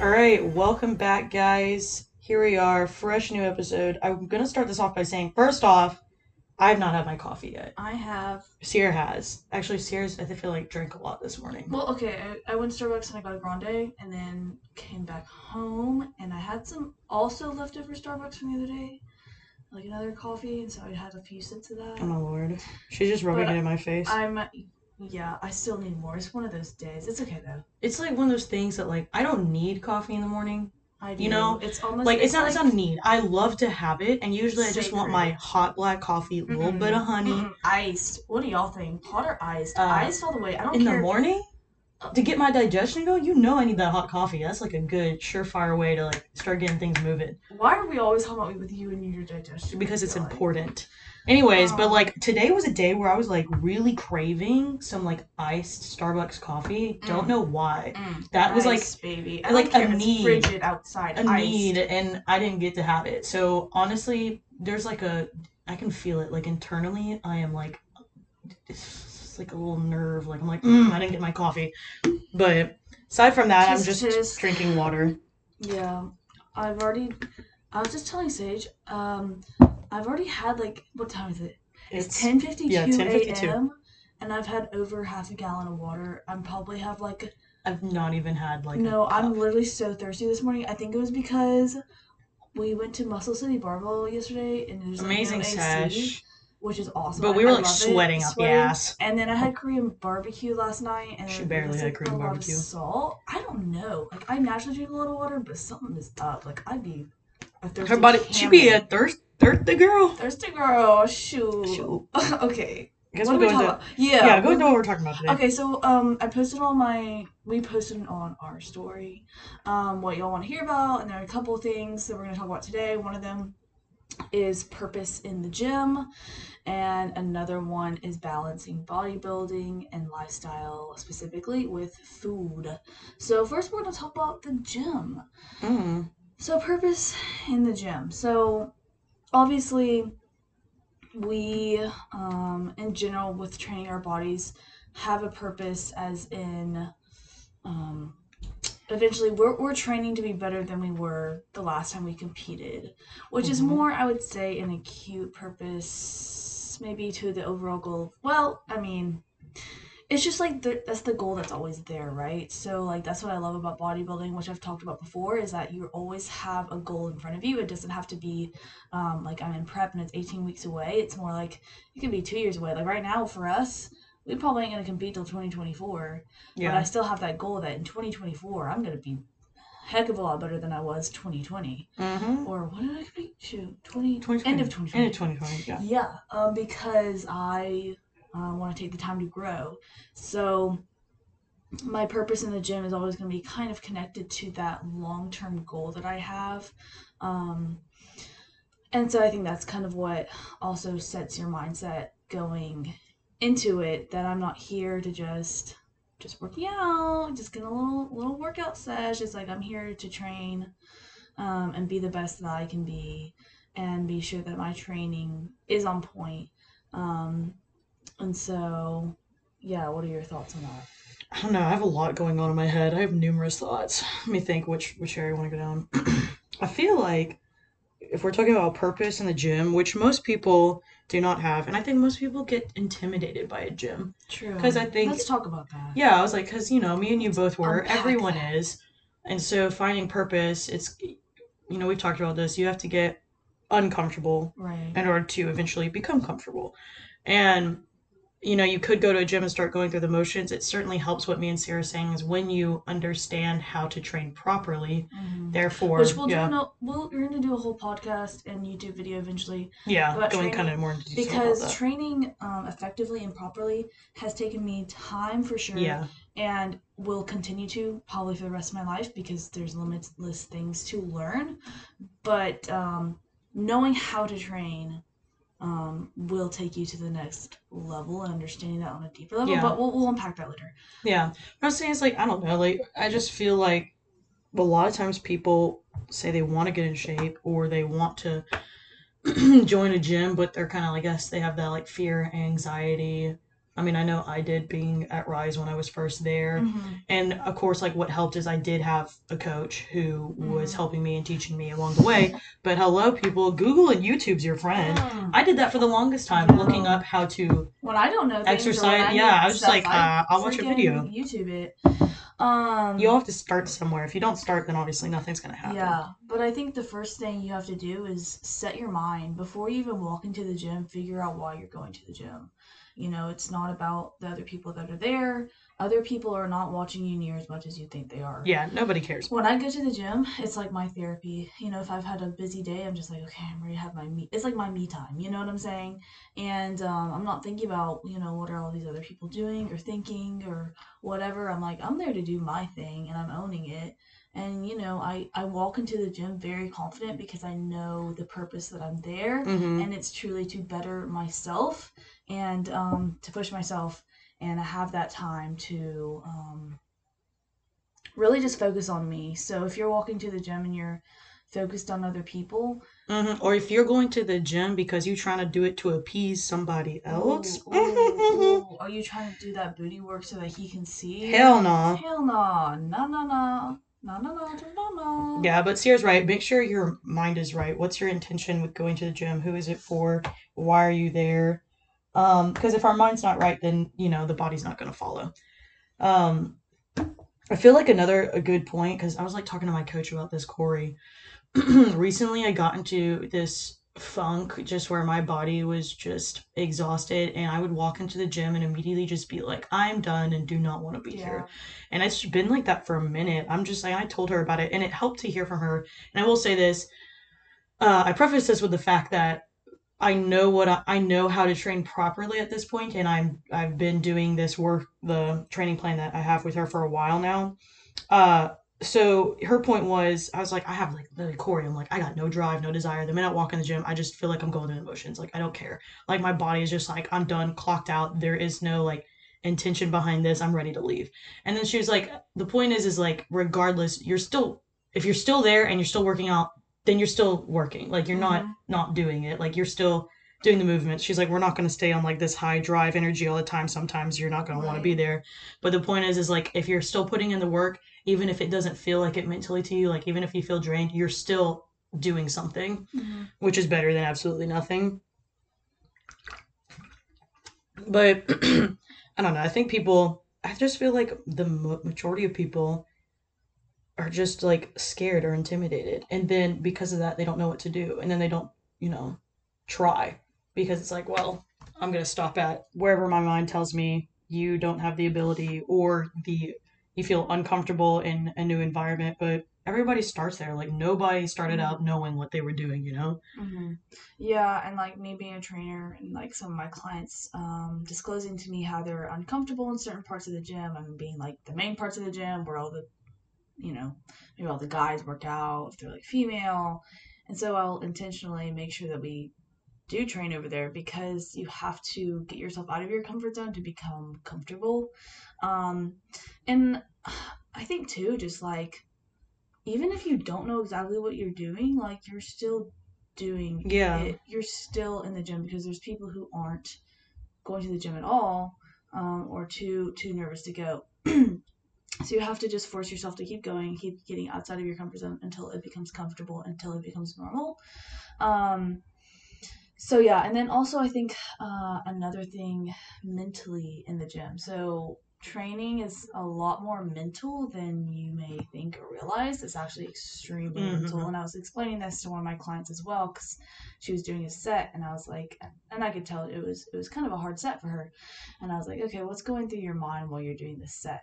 All right, welcome back, guys. Here we are, fresh new episode. I'm gonna start this off by saying, first off, I have not had my coffee yet. I have. Sierra has. Actually, Sierra's, I feel like, drank a lot this morning. Well, okay, I, I went to Starbucks and I got a grande, and then came back home, and I had some also leftover Starbucks from the other day, like another coffee, and so I had a few sips of that. Oh my lord. She's just rubbing But it in my face. I'm, yeah, I still need more. It's one of those days. It's okay though. it's like one of those things that, like, I don't need coffee in the morning. I do. You know, it's almost Like, it's not, it's not a need. I love to have it, and usually I just want my hot black coffee, a little Mm-mm, bit of honey. mm-mm, iced. What do y'all think? Hot or iced? Uh, iced all the way. I don't care. in care. the morning to get my digestion going you know i need that hot coffee that's like a good surefire way to like start getting things moving Why are we always talking about with you and your digestion? because it's going? important anyways but like today was a day where i was like really craving some like iced starbucks coffee don't Mm. know why Mm, That was, like- baby. I like don't a care if it's need. frigid outside. a iced. need and i didn't get to have it so honestly there's like a i can feel it like internally i am like it's like a little nerve like i'm like mm, i didn't get my coffee but aside from that i'm Tisk, just drinking water Yeah, I've already. I was just telling Sage. Um, I've already had like what time is it? It's ten fifty 10:52. a.m. And I've had over half a gallon of water. I'm probably have like I've not even had like. no. I'm literally so thirsty this morning. I think it was because we went to Muscle City Barbell yesterday, and there's like, amazing no AC, which is awesome. but we were I like love it, sweating up the ass. And then I had Korean barbecue last night, and She barely was, had like, Korean a lot of barbecue. Salt. I don't know. Like I naturally drink a lot of water, but something is up. Like I'd be a thirsty Her body, she be a thirst, thirsty girl. thirsty girl. Shoot. Shoot. okay. I guess what we'll are we talking about? Yeah. Yeah, go into what we're talking about today. Okay, so um, I posted on my we posted on our story, um, what y'all want to hear about, and there are a couple of things that we're gonna talk about today. One of them is purpose in the gym, and another one is balancing bodybuilding and lifestyle, specifically with food. So first, we're gonna talk about the gym. Mm. So purpose in the gym. So obviously we um in general with training our bodies have a purpose as in um eventually we're, we're training to be better than we were the last time we competed which is Mhm. more i would say an acute purpose maybe to the overall goal well i mean it's just like the, that's the goal that's always there right so like that's what i love about bodybuilding which i've talked about before is that you always have a goal in front of you it doesn't have to be um, like i'm in prep and it's 18 weeks away it's more like it can be two years away like right now for us we probably ain't gonna compete till 2024 Yeah. but i still have that goal that in 2024 i'm gonna be heck of a lot better than i was 2020 mm-hmm. or what did i compete shoot 20 2020. end of 2020 End of 2020. Yeah. yeah, um, because I uh, want to take the time to grow. So my purpose in the gym is always going to be kind of connected to that long term goal that I have. Um, and so I think that's kind of what also sets your mindset going into it. That I'm not here to just just working out, just get a little little workout sesh. It's like I'm here to train um, and be the best that I can be and be sure that my training is on point. Um, and so, yeah, what are your thoughts on that? I don't know. I have a lot going on in my head. I have numerous thoughts. Let me think which which area I want to go down. I feel like if we're talking about purpose in the gym, which most people do not have, and I think most people get intimidated by a gym. True. Because I think- let's talk about that. Yeah, I was like, because you know, me and you both were. Everyone that. is, and so finding purpose, it's, you know, we've talked about this. You have to get uncomfortable Right. in order to eventually become comfortable. And you know, you could go to a gym and start going through the motions. It certainly helps what me and Sierra are saying is when you understand how to train properly. Mhm. Therefore, Which we'll yeah, do. No, we'll, we're going to do a whole podcast and YouTube video eventually yeah, going training, kind of more into detail because training um, effectively and properly has taken me time for sure. yeah, and will continue to probably for the rest of my life because there's limitless things to learn. But um, knowing how to train um, will take you to the next level and understanding that on a deeper level. Yeah. But we'll, we'll unpack that later. yeah. What I'm saying is like I don't know, like I just feel like a lot of times people say they want to get in shape or they want to join a gym, but they're kind of like us. They have that like fear, anxiety I mean, I know I did being at Rise when I was first there. Mhm. And of course, like what helped is I did have a coach who was Mhm. helping me and teaching me along the way. But hello, people, Google and YouTube's your friend. Mm. I did that for the longest time, looking up how to. when I don't know things or when Exercise- I yeah, I was just like, uh, I'll watch a video. YouTube it. Um, You all have to start somewhere. If you don't start, then obviously nothing's gonna happen. Yeah, but I think the first thing you have to do is set your mind before you even walk into the gym. Figure out why you're going to the gym. You know, it's not about the other people that are there. Other people are not watching you near as much as you think they are. Yeah, nobody cares. When I go to the gym, it's like my therapy. You know, if I've had a busy day, I'm just like, okay, I'm ready to have my me. It's like my me time. You know what I'm saying? And um, I'm not thinking about, you know, what are all these other people doing or thinking or whatever. I'm like, I'm there to do my thing and I'm owning it. And you know, I I walk into the gym very confident because I know the purpose that I'm there, hmm and it's truly to better myself and um, to push myself and I have that time to um, really just focus on me. So if you're walking to the gym and you're focused on other people, mm-hmm. or if you're going to the gym because you're trying to do it to appease somebody else, ooh, ooh, ooh. are you trying to do that booty work so that he can see? Hell no. Nah. Hell no. Nah. No no no. No no no no no. Yeah, but Sierra's right. Make sure your mind is right. What's your intention with going to the gym? Who is it for? Why are you there? Um, because if our mind's not right, then you know the body's not gonna follow. Um, I feel like another a good point because I was like talking to my coach about this, Corey. Recently, I got into this funk just where my body was just exhausted, and I would walk into the gym and immediately just be like, "I'm done and do not want to be here." And it's been like that for a minute. I'm just like, I told her about it, and it helped to hear from her. And I will say this: uh, I preface this with the fact that I know what I, I know how to train properly at this point, and I'm I've been doing this work, the training plan that I have with her for a while now. Uh, so her point was, I was like, I have like literally Corey. I'm like, I got no drive, no desire. The minute I walk in the gym, I just feel like I'm going through the motions. Like I don't care. Like my body is just like I'm done, clocked out. There is no like intention behind this. I'm ready to leave. And then she was like, the point is, is like regardless, you're still if you're still there and you're still working out, then you're still working. Like you're not Mhm. not doing it. Like you're still doing the movement. She's like, we're not going to stay on like this high drive energy all the time. Sometimes you're not going to want to be there. But the point is, is like if you're still putting in the work, even if it doesn't feel like it mentally to you, like even if you feel drained, you're still doing something, Mhm. which is better than absolutely nothing. But I don't know. I think people, I just feel like the ma- majority of people are just like scared or intimidated. And then because of that, they don't know what to do. And then they don't, you know, try because it's like, well, I'm going to stop at wherever my mind tells me you don't have the ability or the, you feel uncomfortable in a new environment. But everybody starts there. Like nobody started out knowing what they were doing, you know? hmm Yeah, and like me being a trainer and like some of my clients um, disclosing to me how they're uncomfortable in certain parts of the gym. I mean, being like the main parts of the gym where all the, you know, maybe all the guys work out if they're like female. And so I'll intentionally make sure that we do train over there because you have to get yourself out of your comfort zone to become comfortable. Um, and I think too, just like, even if you don't know exactly what you're doing, like you're still doing Yeah. it. You're still in the gym because there's people who aren't going to the gym at all, um, or too too nervous to go. so you have to just force yourself to keep going, keep getting outside of your comfort zone until it becomes comfortable, until it becomes normal. Um, so yeah, and then also I think uh, another thing mentally in the gym. So training is a lot more mental than you may think or realize. It's actually extremely mental. Mhm. And I was explaining this to one of my clients as well because she was doing a set, and I was like, and I could tell it was it was kind of a hard set for her. And I was like, okay, what's going through your mind while you're doing this set?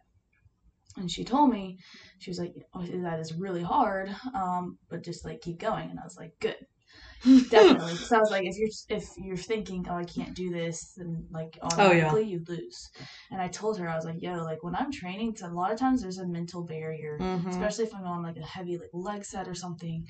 And she told me, she was like, oh, that is really hard, um, but just like keep going. And I was like, good definitely so i was like if you're if you're thinking oh i can't do this then like Oh, yeah. automatically you lose and i told her i was like yo like when i'm training it's a lot of times there's a mental barrier Mhm. especially if i'm on like a heavy like leg set or something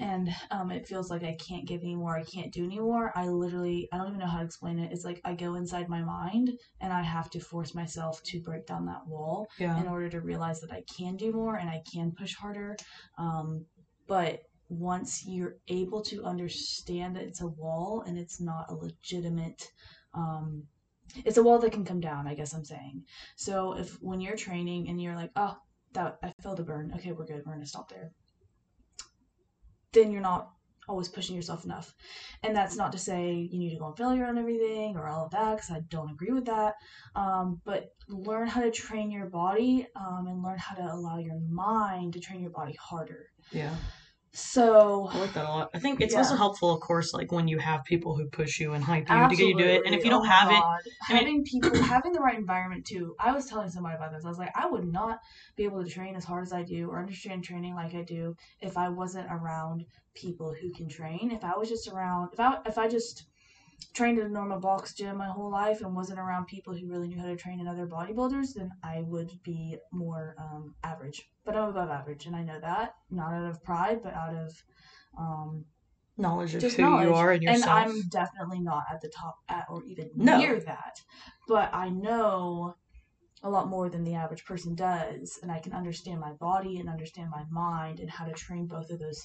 and um, it feels like i can't give anymore i can't do anymore i literally i don't even know how to explain it it's like i go inside my mind and i have to force myself to break down that wall Yeah. in order to realize that I can do more and I can push harder. Um, but once you're able to understand that it's a wall and it's not a legitimate um, it's a wall that can come down, I guess I'm saying. So if when you're training and you're like, oh, that I felt a burn, okay, we're good, we're gonna stop there. Then you're not always pushing yourself enough. And that's not to say you need to go on failure on everything or all of that, because I don't agree with that. Um, but learn how to train your body um, and learn how to allow your mind to train your body harder. Yeah. So I like that a lot. I think it's Yeah. also helpful, of course, like when you have people who push you and hype you to get you to do it. And if you don't Absolutely. have Oh it, God. I mean- having people having the right environment too. I was telling somebody about this. I was like, I would not be able to train as hard as I do or understand training like I do if I wasn't around people who can train. If I was just around, if I if I just trained in a normal box gym my whole life and wasn't around people who really knew how to train in other bodybuilders, then I would be more um, average. But I'm above average, and I know that not out of pride, but out of um, knowledge of who knowledge. you are and yourself. And I'm definitely not at the top at or even No. near that. But I know a lot more than the average person does, and I can understand my body and understand my mind and how to train both of those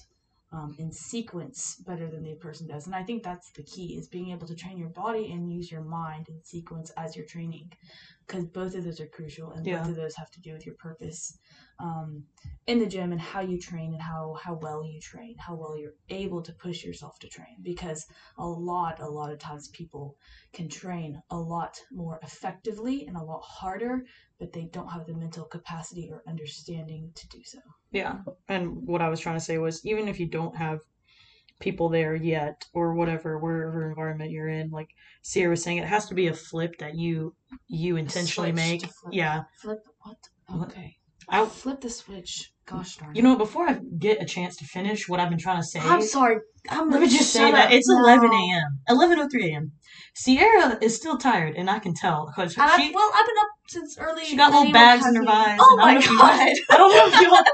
um, in sequence better than the person does. And I think that's the key is being able to train your body and use your mind in sequence as you're training, because both of those are crucial, and Yeah. both of those have to do with your purpose um, in the gym and how you train and how how well you train, how well you're able to push yourself to train. Because a lot, a lot of times people can train a lot more effectively and a lot harder, but they don't have the mental capacity or understanding to do so. Yeah. And what I was trying to say was even if you don't have people there yet or whatever, wherever environment you're in, like Sierra was saying, it has to be a flip that you you intentionally make. flip. Yeah. Flip what? Okay. i'll flip the switch. Gosh darn. you know, before I get a chance to finish what I've been trying to say, I'm sorry. I'm let me just say that it's 11 a.m. 11:03 a.m. Sierra is still tired, and I can tell because she I, well, I've been up since early. she got little bags in her eyes. Oh I my don't know if you god! guys- I don't know if y'all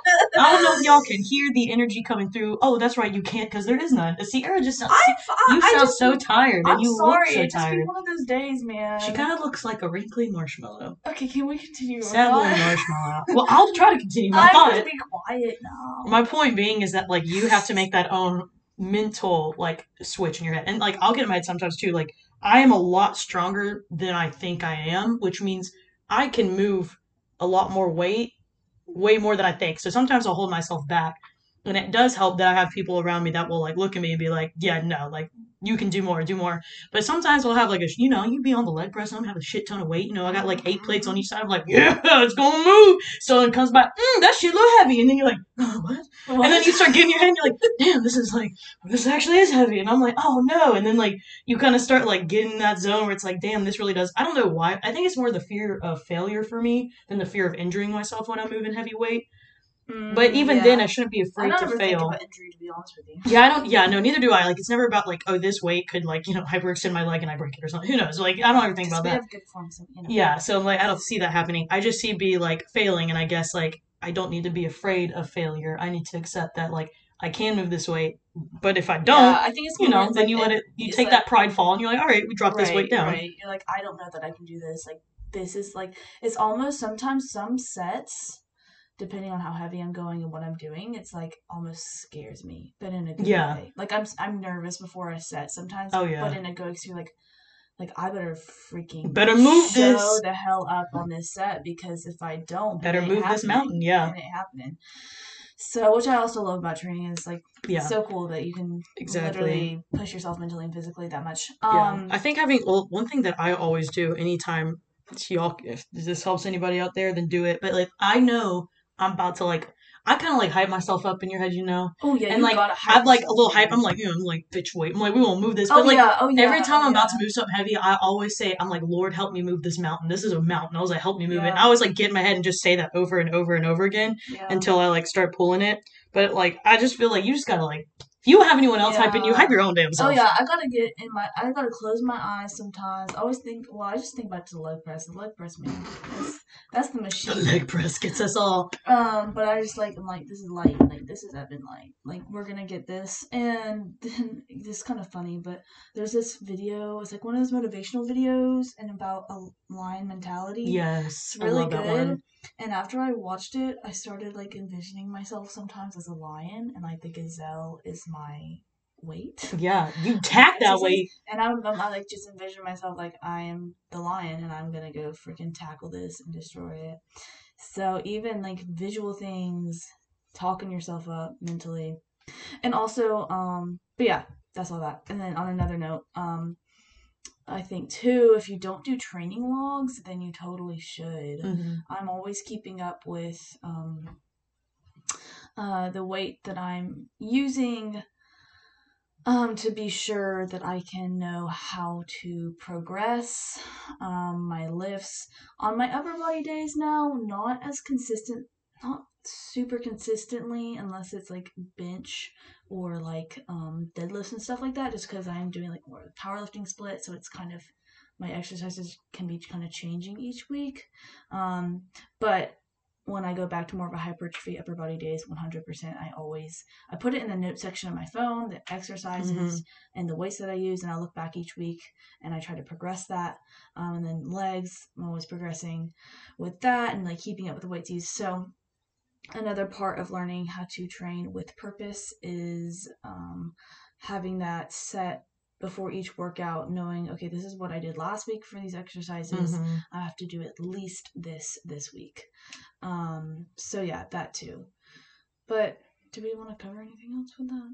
I don't know if y'all can hear the energy coming through. Oh, that's right, you can't because there is none. Sierra just sounds. I'm, fi- you I sound just, so tired, I'm and you sorry. look so it's just been tired. one of those days, man. She kind of looks like a wrinkly marshmallow. Okay, can we continue? with Sad little that? marshmallow. Well, I'll try to continue my I thought. have to be quiet now. My point being is that like you have to make that own mental like switch in your head, and like I'll get in my head sometimes too. Like I am a lot stronger than I think I am, which means I can move a lot more weight, way more than I think. So sometimes I'll hold myself back, and it does help that I have people around me that will like look at me and be like, "Yeah, no, like you can do more, do more." But sometimes I'll have like a you know you'd be on the leg press and I'm have a shit ton of weight. You know I got like eight plates on each side. I'm like, "Yeah, it's gonna move." So it comes back, mm, that shit look heavy, and then you're like, oh, "What?" What? And then you start getting your head, and you're like, damn, this is like, this actually is heavy. And I'm like, oh no. And then like, you kind of start like getting that zone where it's like, damn, this really does. I don't know why. I think it's more the fear of failure for me than the fear of injuring myself when I'm moving heavy weight. Mm, But even yeah. then, I shouldn't be afraid to fail. injury, to be honest with you. Yeah, I don't. Yeah, no, neither do I. Like, it's never about like, oh, this weight could like, you know, hyperextend my leg and I break it or something. Who knows? Like, I don't ever think about we that. have good forms, of, you know. Yeah, so like I don't see that happening. I just see be like failing, and I guess like I don't need to be afraid of failure. I need to accept that like I can move this weight, but if I don't, Yeah, I think it's you know, then like you let it. You take like- that pride fall, and you're like, all right, we drop this weight down. Right. You're like, I don't know that I can do this. Like, this is like, it's almost sometimes some sets, depending on how heavy I'm going and what I'm doing, it's like almost scares me, but in a good Yeah. way. Like I'm I'm nervous before a set sometimes. Oh, yeah. But in a good because you're like. Like I better freaking Better move show this. the hell up on this set because if I don't, Better move this mountain, yeah. it happening. So, which I also love about training is like Yeah, so cool that you can Exactly. literally push yourself mentally and physically that much. yeah. Um, I think having one thing that I always do anytime y'all, if this helps anybody out there, then do it. But like I know I'm about to like. I kind of like hype myself up in your head, you know, oh yeah, and like I've like a little hype. I'm like, you know, I'm like bitch weight. I'm like, we won't move this, oh like yeah, oh yeah. Every time oh, I'm about to move something heavy, I always say, I'm like, Lord, help me move this mountain. This is a mountain. I was like, help me move it. And I always like get in my head and just say that over and over and over again yeah. until I like start pulling it. But like, I just feel like you just gotta like, if you don't have anyone else hyping you, Yeah. hype your own damn self. Oh yeah, I gotta get in my. I gotta close my eyes sometimes. I always think. Well, I just think back to the leg press. The leg press, man, that's, that's the The machine. leg press gets us all. Um, but I just like I'm like this is light, like this is Evan light, like we're gonna get this, and then this is kind of funny, but there's this video. It's like one of those motivational videos, and about a lion mentality. Yes, It's really good. And after I watched it, I started like envisioning myself sometimes as a lion, and like the gazelle is my weight. Yeah, you tack that way. And I'm, I'm I like just envision myself like I am the lion and I'm gonna go freaking tackle this and destroy it. So even like visual things, talking yourself up mentally, and also um, but yeah, that's all that. And then on another note, um, I think too, if you don't do training logs, then you totally should. Mhm. I'm always keeping up with um, uh, the weight that I'm using um, to be sure that I can know how to progress um, my lifts on my upper body days now. Not as consistent, not super consistently, unless it's like bench or like um, deadlifts and stuff like that. Just because I'm doing like more powerlifting split, so it's kind of my exercises can be kind of changing each week. Um, but when I go back to more of a hypertrophy upper body days, 100%, I always I put it in the note section of my phone, the exercises and the weights that I use, and I look back each week and I try to progress that. Um, and then legs, I'm always progressing with that and like keeping up with the weights used. So another part of learning how to train with purpose is um, having that set before each workout, knowing okay, this is what I did last week for these exercises. Mhm. I have to do at least this this week. Um, so yeah, that too. But do we want to cover anything else with that?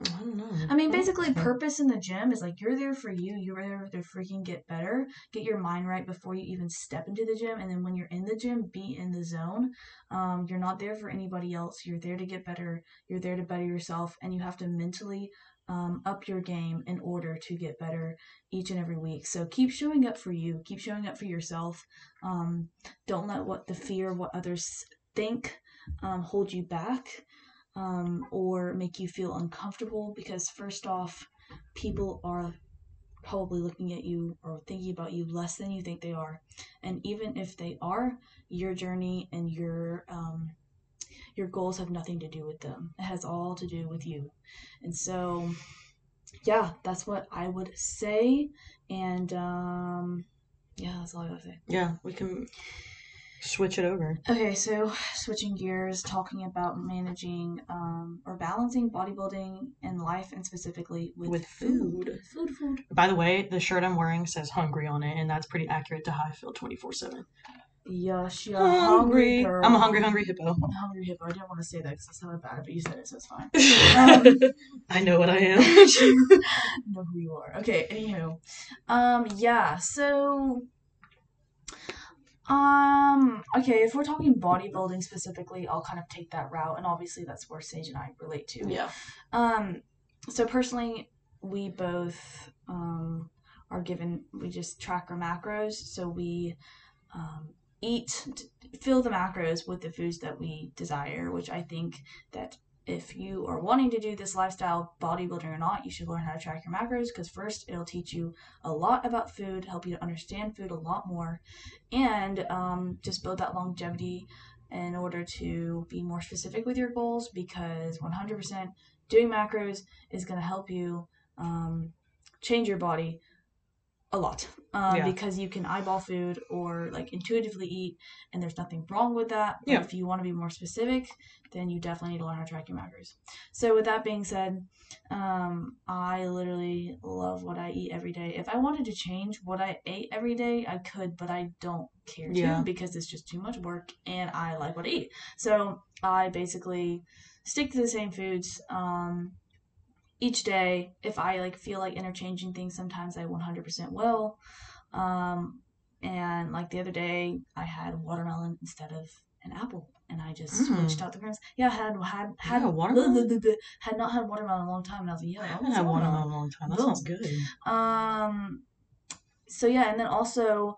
I don't know. I mean, basically, purpose in the gym is like you're there for you. You're there to freaking get better, get your mind right before you even step into the gym. And then when you're in the gym, be in the zone. Um, you're not there for anybody else. You're there to get better. You're there to better yourself, and you have to mentally um, up your game in order to get better each and every week. So keep showing up for you. Keep showing up for yourself. Um, don't let what the fear of what others think um, hold you back um, or make you feel uncomfortable because first off people are probably looking at you or thinking about you less than you think they are. And even if they are your journey and your um, your goals have nothing to do with them. It has all to do with you. And so yeah that's what i would say. And um, yeah that's all i gotta say. Yeah, we can switch it over. Okay, so switching gears, talking about managing um, or balancing bodybuilding and life, and specifically with, With food. Food, food. By the way, the shirt I'm wearing says hungry on it, and that's pretty accurate to how I feel 24 7. Yes, you're hungry. girl. I'm a hungry, hungry hippo. I'm a hungry hippo. I didn't want to say that because that sounded bad, but you said it, so it's fine. Um, I know what I am. know who you are. Okay, anywho. Um, yeah, so um okay, if we're talking bodybuilding specifically, I'll kind of take that route and obviously that's where Saige and I relate to. yeah. Um, so personally, we both um, are given, we just track our macros. So we um, eat, fill the macros with the foods that we desire, which I think that if you are wanting to do this lifestyle, bodybuilding or not, you should learn how to track your macros because first it'll teach you a lot about food, help you to understand food a lot more, and um, just build that longevity in order to be more specific with your goals because 100% doing macros is going to help you um, change your body a lot um, Yeah. because you can eyeball food or like intuitively eat and there's nothing wrong with that. But Yeah. if you want to be more specific then you definitely need to learn how to track your macros so with that being said um, i literally love what i eat every day. If i wanted to change what i ate every day i could but i don't care to because it's just too much work and i like what i eat. So i basically stick to the same foods um, each day if i like feel like interchanging things sometimes i 100% will um, and like the other day i had watermelon instead of an apple and i just Mm. switched out the grams yeah I had had had Yeah, watermelon? had not had watermelon in a long time and i was like yeah I haven't had watermelon watermelon. in a long time. That sounds good. Um, so yeah, and then also,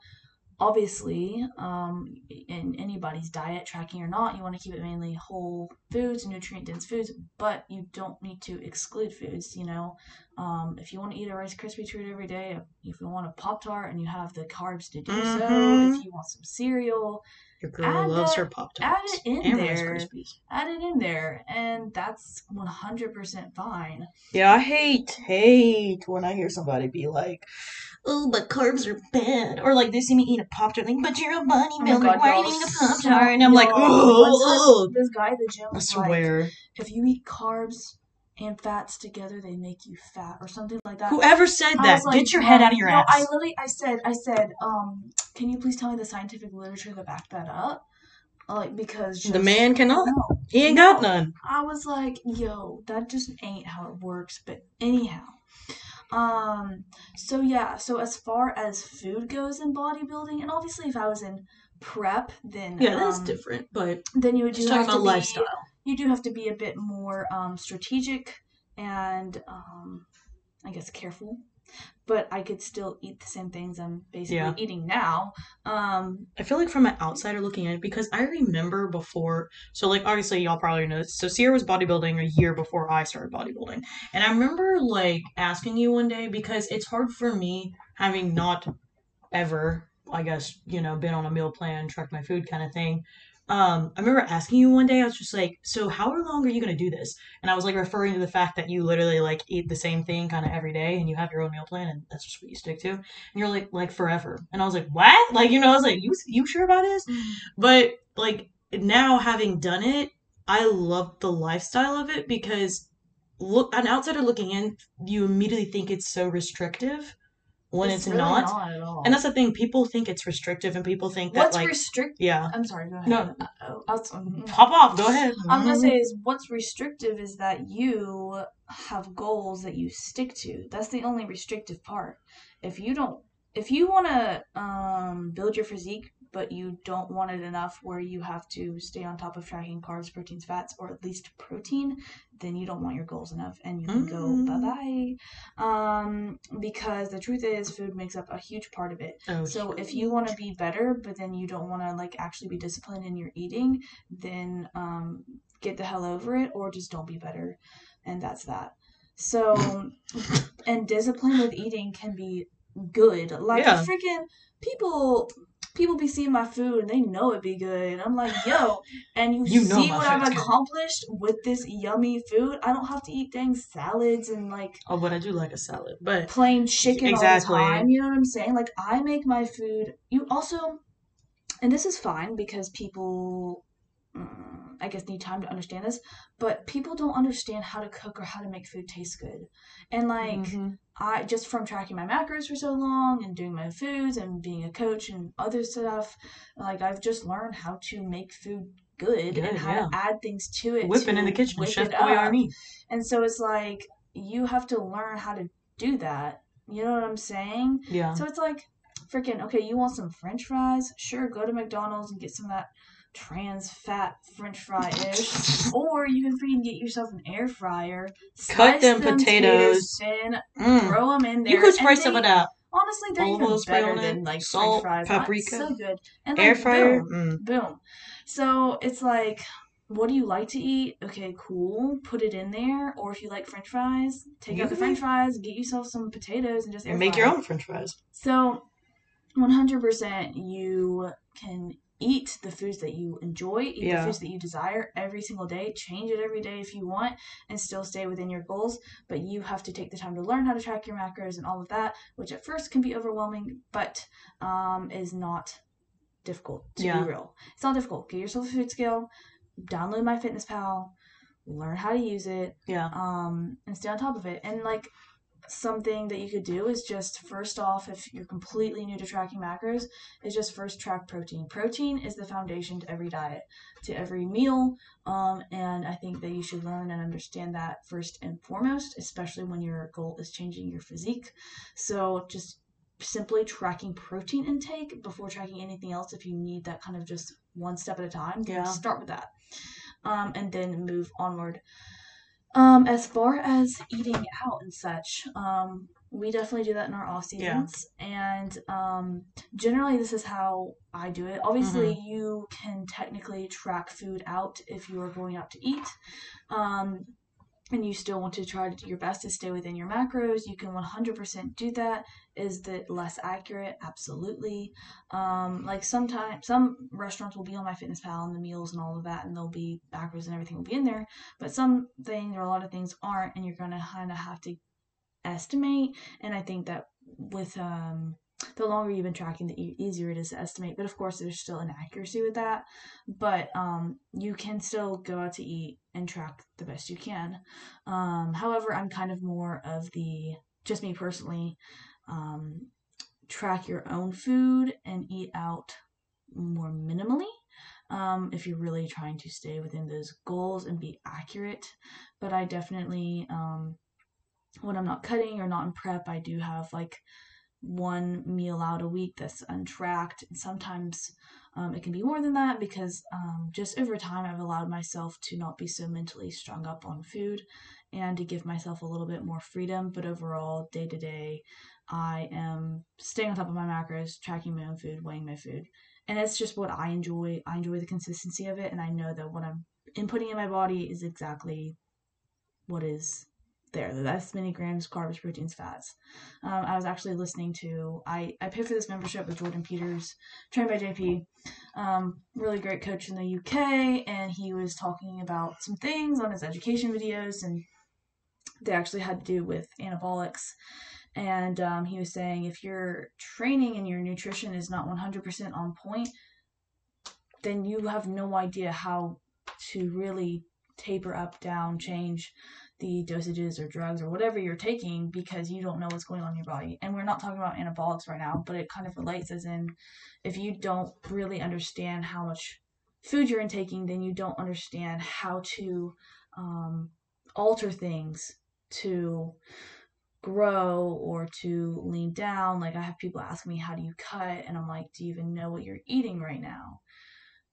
obviously, um, in anybody's diet, tracking or not, you want to keep it mainly whole foods, nutrient dense foods, but you don't need to exclude foods. You know, um, if you want to eat a Rice Krispie treat every day, if you want a Pop Tart and you have the carbs to do so, Mhm. if you want some cereal, Your girl Add loves that- her Pop Tarts. add it in there. Add it in there, and that's one hundred percent fine. Yeah, I hate, hate when I hear somebody be like, oh, but carbs are bad. Or like they see me eat a Pop Tart, like, but you're a Oh bodybuilder. God, Why are you eating a Pop so- Tart? And I'm like, oh, oh. this guy at the gym I was like, swear. if you eat carbs and fats together they make you fat or something like that. Whoever said I that, like, get your head out of your no, ass. I literally, I said, I said, um, can you please tell me the scientific literature that back that up? Like, because the man cannot. No, He ain't got No. none. I was like, yo, that just ain't how it works. But anyhow, um, so yeah, so as far as food goes in bodybuilding, and obviously if I was in prep, then Yeah, that's um, different. But Then you would just do talking have to about be, lifestyle. You do have to be a bit more um, strategic and um, I guess careful. But I could still eat the same things I'm basically Yeah. eating now. Um, I feel like from an outsider looking in, because I remember before, so like obviously y'all probably know this. So Sierra was bodybuilding a year before I started bodybuilding, and I remember like asking you one day because it's hard for me having not ever, I guess you know, been on a meal plan, tracked my food kind of thing. Um, I remember asking you one day, I was just like, so how long are you gonna do this? And I was like referring to the fact that you literally like eat the same thing kind of every day, and you have your own meal plan, and that's just what you stick to. And you're like, like forever. And I was like, what? Like, you know, I was like, you you sure about this? But like now having done it, I love the lifestyle of it because look an outsider looking in, you immediately think it's so restrictive when it's, really not. all. And that's the thing, people think it's restrictive and people think that what's like restrict? yeah. I'm sorry. Go ahead. No. Oh, I was- mhm. Pop off, go ahead. I'm gonna say is what's restrictive is that you have goals that you stick to. That's the only restrictive part. If you don't, if you want to um, build your physique, but you don't want it enough where you have to stay on top of tracking carbs, proteins, fats, or at least protein, then you don't want your goals enough, and you can go Mm. bye bye. Um, because the truth is, food makes up a huge part of it. Oh, So if you want to be better, but then you don't want to like actually be disciplined in your eating, then um, get the hell over it, or just don't be better, and that's that. So, and discipline with eating can be good. Like Yeah. freaking people. People be seeing my food and they know it be good. And I'm like, yo, and you, You see what I've food's good. accomplished with this yummy food. I don't have to eat dang salads and like Oh, but I do like a salad. But plain chicken Exactly. all the time. You know what I'm saying? Like I make my food. You also, and this is fine because people, mm, I guess, need time to understand this. But people don't understand how to cook or how to make food taste good. And like Mhm. I just from tracking my macros for so long and doing my foods and being a coach and other stuff, like I've just learned how to make food good, Good, and how yeah. to add things to it. whipping in the kitchen, Chef it Boy. Army. And so it's like you have to learn how to do that. You know what I'm saying? Yeah. So it's like freaking okay, you want some french fries? Sure, go to McDonald's and get some of that trans fat french fry ish. or you can freaking get yourself an air fryer. Cut slice them potatoes. thin, Mm. throw them in there. You could spray some of that Honestly, they're olive even better than like salt, french fries. Paprika. so good. And air like, fryer. boom, Mm. boom. So it's like, what do you like to eat? Okay, cool. Put it in there. Or if you like French fries, take You out the French fries, get yourself some potatoes, and just air And make fry your own French fries. So, one hundred percent, you can eat the foods that you enjoy, eat Yeah. the foods that you desire every single day. Change it every day if you want, and still stay within your goals. But you have to take the time to learn how to track your macros and all of that, which at first can be overwhelming, but um, is not difficult to Yeah. be real. It's not difficult. Get yourself a food scale, download MyFitnessPal, learn how to use it, Yeah. um, and stay on top of it. And like something that you could do is just first off, if you're completely new to tracking macros, is just first track protein. Protein is the foundation to every diet, to every meal, um, and I think that you should learn and understand that first and foremost, especially when your goal is changing your physique. So just simply tracking protein intake before tracking anything else if you need that kind of just one step at a time Yeah. start with that um, and then move onward um, as far as eating out and such, um, we definitely do that in our off Yeah. seasons. And um, generally, this is how I do it. Obviously, Mm-hmm. you can technically track food out if you are going out to eat. Um, and you still want to try to do your best to stay within your macros, you can 100% do that. Is that less accurate? Absolutely. Um, like sometimes some restaurants will be on MyFitnessPal and the meals and all of that and there'll be macros and everything will be in there but some things or a lot of things aren't and you're to kind of have to estimate and i think that with um the longer you've been tracking, the easier it is to estimate. But of course, there's still inaccuracy with that. But um, you can still go out to eat and track the best you can. Um, however, I'm kind of more of the, just me personally, um, track your own food and eat out more minimally. Um, if you're really trying to stay within those goals and be accurate. But I definitely, um, when I'm not cutting or not in prep, I do have like one meal out a week that's untracked. And sometimes um, it can be more than that because um, just over time I've allowed myself to not be so mentally strung up on food and to give myself a little bit more freedom. But overall, day to day, I am staying on top of my macros, tracking my own food, weighing my food. And it's just what I enjoy. I enjoy the consistency of it, and I know that what I'm inputting in my body is exactly what is there. That's many grams, carbs, proteins, fats. Um, I was actually listening to, I, I paid for this membership with Jordan Peters, trained by JP, um, really great coach in the UK, and he was talking about some things on his education videos, and they actually had to do with anabolics. And um, he was saying if your training and your nutrition is not 100% on point, then you have no idea how to really taper up, down, change the dosages or drugs or whatever you're taking because you don't know what's going on in your body. And we're not talking about anabolics right now, but it kind of relates as in if you don't really understand how much food you're intaking, then you don't understand how to um, alter things to grow or to lean down. Like I have people ask me, how do you cut? And I'm like, do you even know what you're eating right now?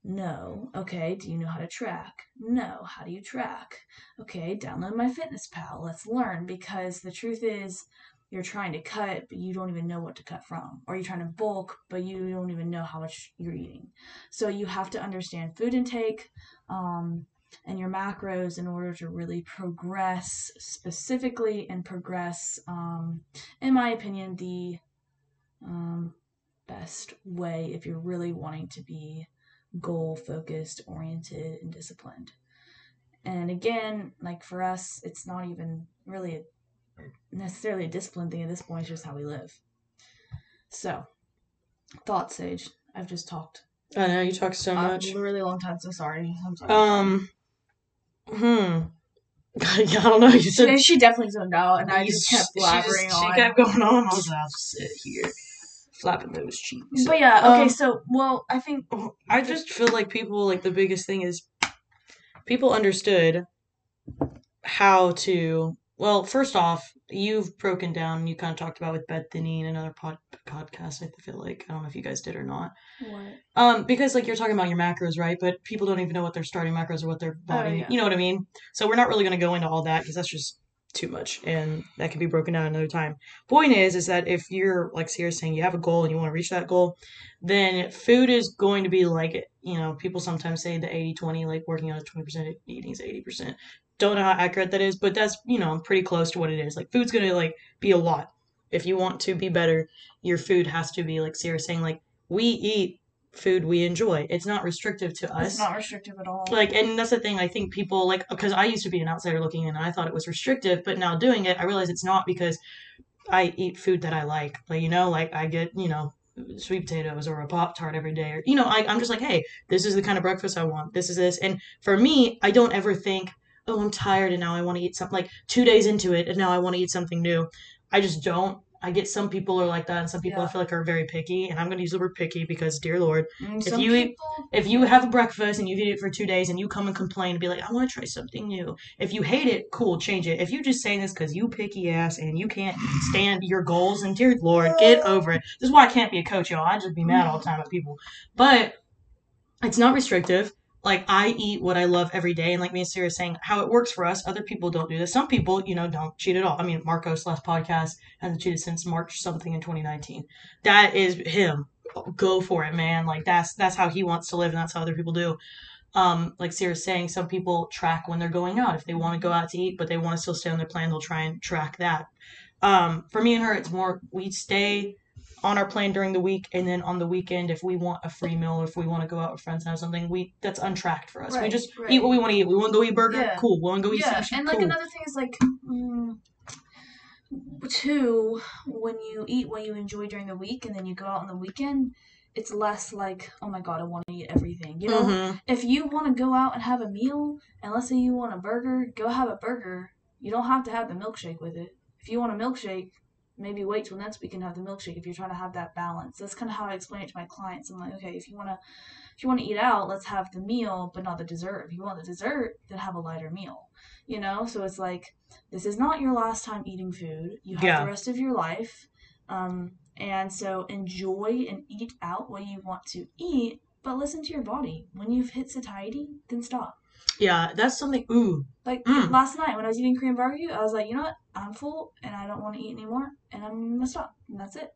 No. Okay, do you know how to track? No. How do you track? Okay, download MyFitnessPal. Let's learn because the truth is you're trying to cut but you don't even know what to cut from or you're trying to bulk but you don't even know how much you're eating so you have to understand food intake um, and your macros in order to really progress specifically and progress, um, in my opinion, the um, best way if you're really wanting to be goal focused, oriented, and disciplined. And again, like for us, it's not even really a, necessarily a discipline thing at this point, it's just how we live. So, thoughts, Saige. I've just talked. I know you talk so uh, much. A really long time, so sorry. I'm sorry. Um, hmm. I don't know. You She, said she definitely zoned out, and I just kept she just- on. She kept going on. I was like, I'll sit here, flapping those cheeks. But yeah, okay. Um, so, well, I think I just feel like people like the biggest thing is people understood how to well, first off, you've broken down you kind of talked about with Bethany in another pod, podcast, I feel like. I don't know if you guys did or not. what? Um, because like you're talking about your macros, right? But people don't even know what their starting macros or what their body, Oh, yeah. you know what I mean? So we're not really going to go into all that because that's just too much and that can be broken down another time. Point is, is that if you're like Sierra's saying, you have a goal and you want to reach that goal, then food is going to be like, you know, people sometimes say the 80 20, like working on a 20%, eating is 80%. Don't know how accurate that is, but that's, you know, pretty close to what it is. Like food's going to like be a lot. If you want to be better, your food has to be like Sierra's saying, like we eat food we enjoy. It's not restrictive to us. It's not restrictive at all. Like, and that's the thing. I think people like because I used to be an outsider looking in, and I thought it was restrictive, but now doing it, I realize it's not because I eat food that I like. Like, you know, like I get, you know, sweet potatoes or a pop tart every day, or you know, I, I'm just like, hey, this is the kind of breakfast I want. This is this, and for me, I don't ever think, oh, I'm tired and now I want to eat something. Like two days into it, and now I want to eat something new. I just don't. I get some people are like that, and some people I feel like are very picky. And I'm going to use the word picky because, dear Lord, Mm, if you eat- if you have a breakfast and you've eaten it for two days and you come and complain and be like, I want to try something new. If you hate it, cool, change it. If you just saying this because you picky ass and you can't stand your goals and dear Lord, get over it. This is why I can't be a coach, y'all. I just be mad all the time at people. But it's not restrictive. Like I eat what I love every day, and like me and Sierra saying, how it works for us. Other people don't do this. Some people, you know, don't cheat at all. I mean, Marcos last podcast hasn't cheated since March something in 2019. That is him go for it, man. Like that's that's how he wants to live, and that's how other people do. Um, like Sierra's saying, some people track when they're going out. If they want to go out to eat, but they want to still stay on their plan, they'll try and track that. Um, for me and her, it's more we stay on our plan during the week, and then on the weekend, if we want a free meal or if we want to go out with friends and have something, we that's untracked for us. we just right. eat what we want to eat. We want to go eat burger, Yeah. cool. We want to go eat yeah, sushi, and like cool. another thing is like, mm, two, when you eat what you enjoy during the week and then you go out on the weekend, it's less like, oh my god, I want to eat everything. You know, Mhm. if you want to go out and have a meal, and let's say you want a burger, go have a burger. You don't have to have the milkshake with it. If you want a milkshake, maybe wait till next week and have the milkshake if you're trying to have that balance. That's kind of how I explain it to my clients. I'm like, okay, if you want to if you want to eat out, let's have the meal but not the dessert. If you want the dessert, then have a lighter meal. You know? So it's like this is not your last time eating food. You have Yeah. the rest of your life. Um and so enjoy and eat out what you want to eat, but listen to your body. When you've hit satiety, then stop. Yeah, that's something. Ooh, Like Mm. last night when I was eating Korean barbecue, I was like, you know what? I'm full and I don't want to eat anymore, and I'm gonna stop. And that's it.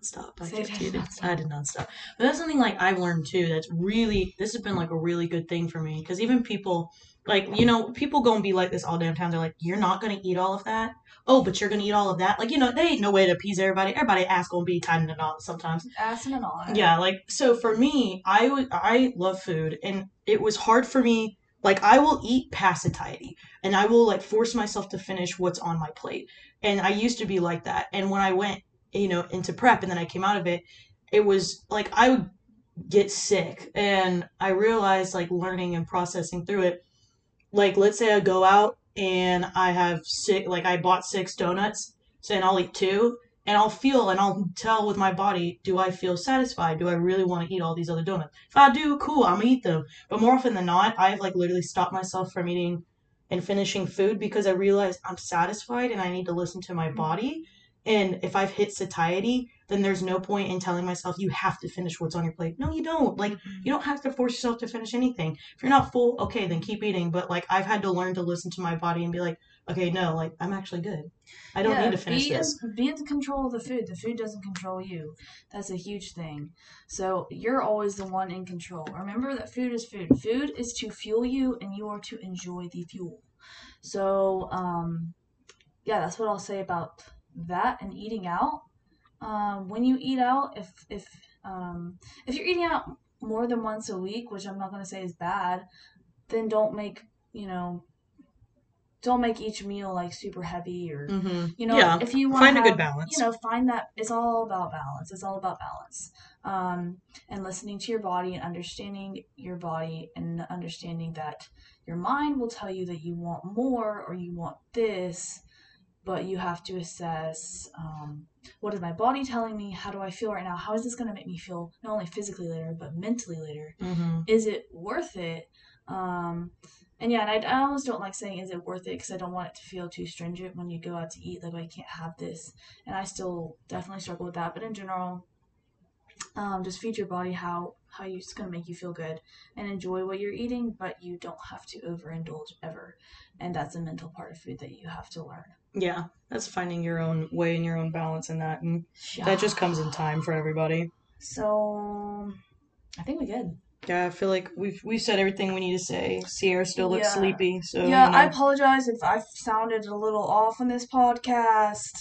stop. I Say kept it, eating. not stop. I did not stop. But that's something like I've learned too. That's really this has been like a really good thing for me because even people like you know people gonna be like this all damn time. They're like, you're not gonna eat all of that. Oh, but you're gonna eat all of that. Like you know, they ain't no way to appease everybody. Everybody ass gonna be tied in a knot sometimes. Ass and all. Yeah, like so for me, I would I love food and it was hard for me like I will eat past satiety and I will like force myself to finish what's on my plate. And I used to be like that. And when I went, you know, into prep and then I came out of it, it was like I would get sick and I realized like learning and processing through it. Like let's say I go out and I have six like I bought six donuts, and I'll eat two and I'll feel and I'll tell with my body, do I feel satisfied? Do I really want to eat all these other donuts? If I do, cool, I'm gonna eat them. But more often than not, I've like literally stopped myself from eating and finishing food because I realize I'm satisfied and I need to listen to my body. And if I've hit satiety, then there's no point in telling myself you have to finish what's on your plate. No, you don't. Like mm-hmm. you don't have to force yourself to finish anything. If you're not full, okay, then keep eating. But like I've had to learn to listen to my body and be like, okay, no, like I'm actually good. I don't Yeah, need to finish be this. In, be in control of the food. The food doesn't control you. That's a huge thing. So you're always the one in control. Remember that food is food. Food is to fuel you, and you are to enjoy the fuel. So, um, yeah, that's what I'll say about that and eating out. Um, when you eat out, if if um, if you're eating out more than once a week, which I'm not going to say is bad, then don't make you know don't make each meal like super heavy or Mm-hmm. you know Yeah, if you want find to a good balance. you know find that it's all about balance it's all about balance um, and listening to your body and understanding your body and understanding that your mind will tell you that you want more or you want this but you have to assess um, what is my body telling me how do i feel right now how is this going to make me feel not only physically later but mentally later Mm-hmm. is it worth it? Um, and yeah, and I, I almost don't like saying is it worth it because I don't want it to feel too stringent when you go out to eat. Like I can't have this, and I still definitely struggle with that. But in general, um, just feed your body how how you, it's gonna make you feel good and enjoy what you're eating, but you don't have to overindulge ever. And that's a mental part of food that you have to learn. Yeah, that's finding your own way and your own balance in that, and that just comes in time for everybody. So I think we good. Yeah, I feel like we've we've said everything we need to say. Sierra still looks Yeah. sleepy, so yeah, you know. I apologize if I sounded a little off on this podcast.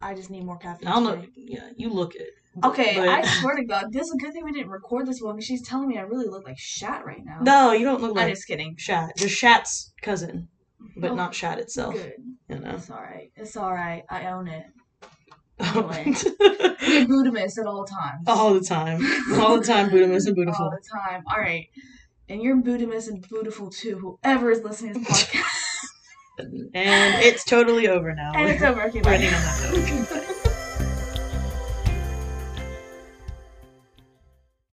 I just need more caffeine. I don't know. Yeah, you look it. Okay, but- I swear to God, this is a good thing we didn't record this one because she's telling me I really look like Shat right now. No, you don't look I'm like just kidding. Shat. Just Shat's cousin, but Oh, not Shat itself. Good. You know. It's alright. It's alright. I own it. Anyway. We're Buddhist at all times. All the time. All the time, Buddhist and Beautiful. All the time. Alright. And you're Buddhist and beautiful too, whoever is listening to this podcast. And it's totally over now. and it's over. Okay, bye.